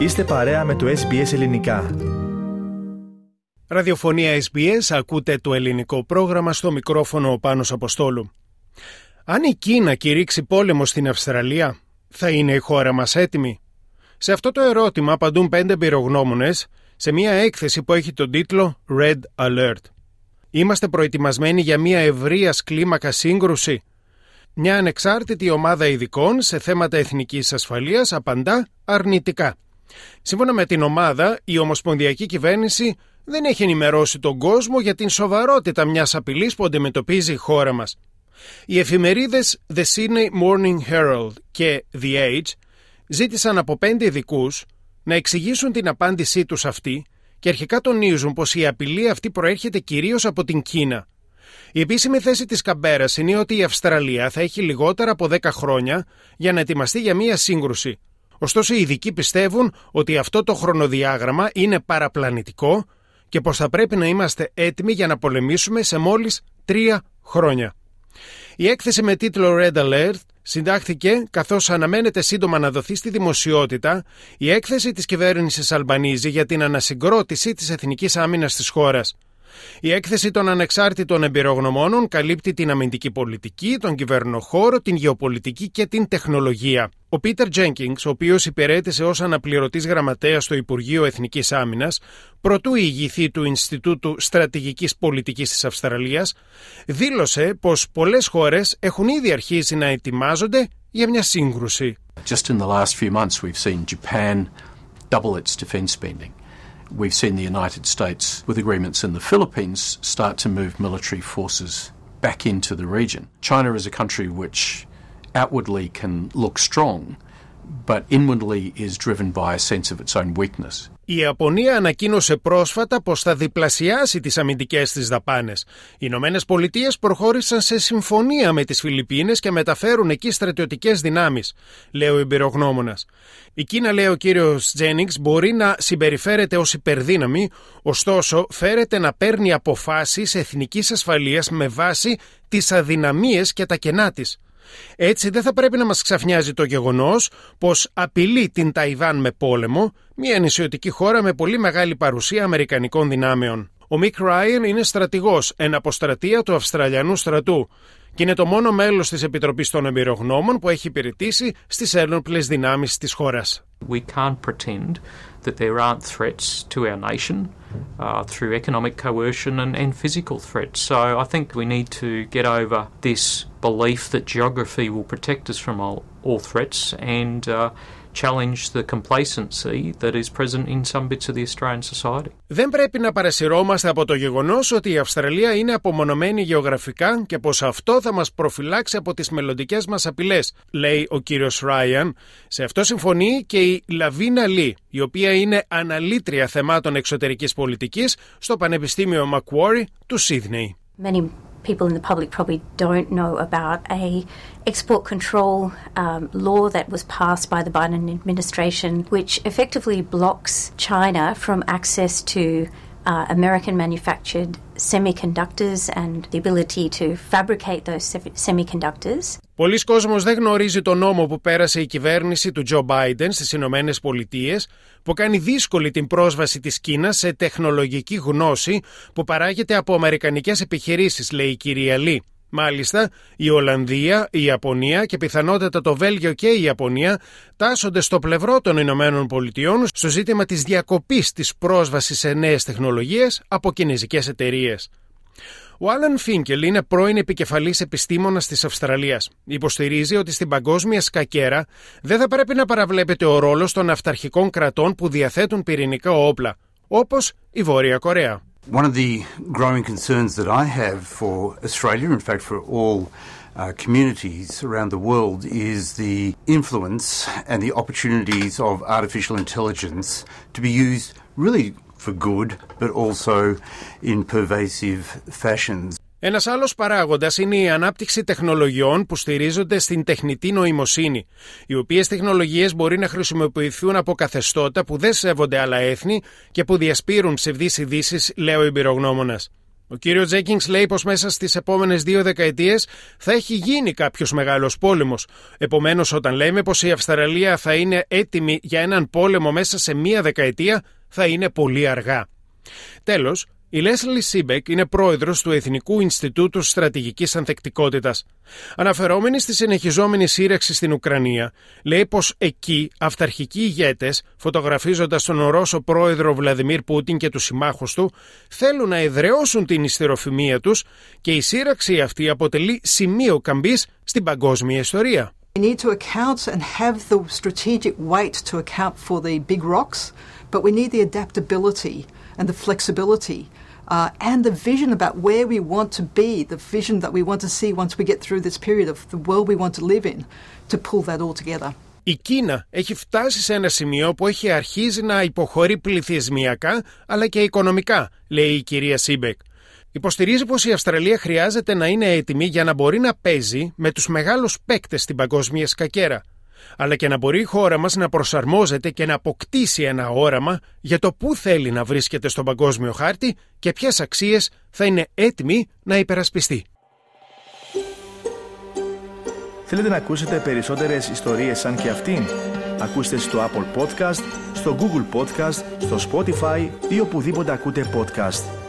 Είστε παρέα με το SBS Ελληνικά. Ραδιοφωνία SBS, ακούτε το ελληνικό πρόγραμμα στο μικρόφωνο ο Πάνος Αποστόλου. Αν η Κίνα κηρύξει πόλεμο στην Αυστραλία, θα είναι η χώρα μας έτοιμη; Σε αυτό το ερώτημα απαντούν πέντε πυρογνώμονες σε μια έκθεση που έχει τον τίτλο Red Alert. Είμαστε προετοιμασμένοι για μια ευρείας κλίμακα σύγκρουση. Μια ανεξάρτητη ομάδα ειδικών σε θέματα εθνικής ασφαλείας απαντά αρνητικά. Σύμφωνα με την ομάδα, η Ομοσπονδιακή Κυβέρνηση δεν έχει ενημερώσει τον κόσμο για την σοβαρότητα μιας απειλής που αντιμετωπίζει η χώρα μας. Οι εφημερίδες The Sydney Morning Herald και The Age ζήτησαν από πέντε ειδικούς να εξηγήσουν την απάντησή τους αυτή και αρχικά τονίζουν πως η απειλή αυτή προέρχεται κυρίως από την Κίνα. Η επίσημη θέση της Καμπέρας είναι ότι η Αυστραλία θα έχει λιγότερα από 10 χρόνια για να ετοιμαστεί για μία σύγκρουση. Ωστόσο οι ειδικοί πιστεύουν ότι αυτό το χρονοδιάγραμμα είναι παραπλανητικό και πως θα πρέπει να είμαστε έτοιμοι για να πολεμήσουμε σε μόλις τρία χρόνια. Η έκθεση με τίτλο Red Alert συντάχθηκε καθώς αναμένεται σύντομα να δοθεί στη δημοσιότητα η έκθεση της κυβέρνησης Αλμπανίζη για την ανασυγκρότηση της εθνικής άμυνας της χώρας. Η έκθεση των ανεξάρτητων εμπειρογνωμόνων καλύπτει την αμυντική πολιτική, τον κυβερνοχώρο, την γεωπολιτική και την τεχνολογία. Ο Πίτερ Τζένκινγκς, ο οποίος υπηρέτησε ως αναπληρωτής γραμματέας στο Υπουργείο Εθνικής Άμυνας, προτού ηγηθεί του Ινστιτούτου Στρατηγικής Πολιτικής της Αυστραλίας, δήλωσε πως πολλές χώρες έχουν ήδη αρχίσει να ετοιμάζονται για μια σύγκρουση. Just in the last few months, we've seen Japan double its defense spending. We've seen the United States, with agreements in the Philippines, start to move military forces back into the region. China is a country which outwardly can look strong, but inwardly is driven by a sense of its own weakness. Η Ιαπωνία ανακοίνωσε πρόσφατα πως θα διπλασιάσει τις αμυντικές της δαπάνες. Οι Ηνωμένες Πολιτείες προχώρησαν σε συμφωνία με τις Φιλιππίνες και μεταφέρουν εκεί στρατιωτικές δυνάμεις, λέει ο εμπειρογνώμονας. Η Κίνα, λέει ο κύριος Τζένιγκς, μπορεί να συμπεριφέρεται ως υπερδύναμη, ωστόσο φέρεται να παίρνει αποφάσεις εθνικής ασφαλείας με βάση τις αδυναμίες και τα κενά της. Έτσι δεν θα πρέπει να μας ξαφνιάζει το γεγονός πως απειλεί την Ταϊβάν με πόλεμο, μια νησιωτική χώρα με πολύ μεγάλη παρουσία Αμερικανικών δυνάμεων. Ο Μικ Ράιεν είναι στρατηγός, εν αποστρατεία του Αυστραλιανού στρατού και είναι το μόνο μέλος της Επιτροπής των Εμπειρογνώμων που έχει υπηρετήσει στις ένοπλες δυνάμεις της χώρας. We can't pretend that there aren't threats to our nation uh, through economic coercion and, and physical threats. So I think we need to get over this belief that geography will protect us from all, all threats and uh, challenge the complacency that is present in some bits of the Australian society. Δεν πρέπει να παρασυρώμαστε από το γεγονός ότι η Αυστραλία είναι απομονωμένη γεωγραφικά και πως αυτό θα μας προφυλάξει από τις μελλοντικές μας απειλές, λέει ο κύριος Ράιαν. Σε αυτό συμφωνεί και η Λαβίνα Λί, η οποία είναι αναλύτρια θεμάτων εξωτερικής πολιτικής στο Πανεπιστήμιο Macquarie του Σίδνεϊ. Many people in the public probably don't know about a export control um, law that was passed by the Biden administration, which effectively blocks China from access to uh, American manufactured semiconductors and the ability to fabricate those semiconductors. Πολλοί κόσμος δεν γνωρίζει τον νόμο που πέρασε η κυβέρνηση του Τζο Μπάιντεν στις Ηνωμένες Πολιτείες που κάνει δύσκολη την πρόσβαση της Κίνας σε τεχνολογική γνώση που παράγεται από αμερικανικές επιχειρήσεις, λέει η κυρία Λί. Μάλιστα, η Ολλανδία, η Ιαπωνία και πιθανότατα το Βέλγιο και η Ιαπωνία τάσσονται στο πλευρό των Ηνωμένων Πολιτειών στο ζήτημα της διακοπής της πρόσβασης σε νέες τεχνολογίες από κινέζικες εταιρείες. Ο Άλαν Φίνκελ είναι πρώην επικεφαλής επιστήμονας της Αυστραλίας. Υποστηρίζει ότι στην παγκόσμια σκακέρα δεν θα πρέπει να παραβλέπεται ο ρόλος των αυταρχικών κρατών που διαθέτουν πυρηνικά όπλα, όπως η Βόρεια Κορέα. One of the growing concerns that I have for Australia, in fact for all uh, communities around the world, is the influence and the opportunities of artificial intelligence to be used really for good, but also in pervasive fashions. Ένας άλλος παράγοντας είναι η ανάπτυξη τεχνολογιών που στηρίζονται στην τεχνητή νοημοσύνη, οι οποίες τεχνολογίες μπορεί να χρησιμοποιηθούν από καθεστώτα που δεν σέβονται άλλα έθνη και που διασπείρουν ψευδείς ειδήσεις, λέει ο εμπειρογνώμονας. Ο κύριος Τζένινγκς λέει πως μέσα στις επόμενες δύο δεκαετίες θα έχει γίνει κάποιος μεγάλος πόλεμος. Επομένως, όταν λέμε πως η Αυστραλία θα είναι έτοιμη για έναν πόλεμο μέσα σε μία δεκαετία, θα είναι πολύ αργά. Τέλος, η Λέσλι Σίμπεκ είναι πρόεδρος του Εθνικού Ινστιτούτου Στρατηγικής Ανθεκτικότητας. Αναφερόμενη στη συνεχιζόμενη σύρραξη στην Ουκρανία, λέει πως εκεί αυταρχικοί ηγέτες, φωτογραφίζοντας τον Ρώσο πρόεδρο Βλαδιμίρ Πούτιν και τους συμμάχους του, θέλουν να εδραιώσουν την ιστεροφημία τους και η σύραξη αυτή αποτελεί σημείο καμπής στην παγκόσμια ιστορία. We need to account and have the strategic weight to account for the big rocks, but we need the adaptability and the flexibility uh, and the vision about where we want to be, the vision that we want to see once we get through this period of the world we want to live in, to pull that all together. Η Κίνα έχει φτάσει σε ένα σημείο που έχει αρχίσει να υποχωρεί πληθυσμιακά αλλά και οικονομικά, λέει η κυρία Σίμπεκ. Υποστηρίζει πως η Αυστραλία χρειάζεται να είναι έτοιμη για να μπορεί να παίζει με τους μεγάλους παίκτες στην παγκόσμια σκακιέρα, αλλά και να μπορεί η χώρα μας να προσαρμόζεται και να αποκτήσει ένα όραμα για το πού θέλει να βρίσκεται στον παγκόσμιο χάρτη και ποιες αξίες θα είναι έτοιμη να υπερασπιστεί. Θέλετε να ακούσετε περισσότερες ιστορίες σαν και αυτήν; Ακούστε στο Apple Podcast, στο Google Podcast, στο Spotify ή οπουδήποτε ακούτε podcast.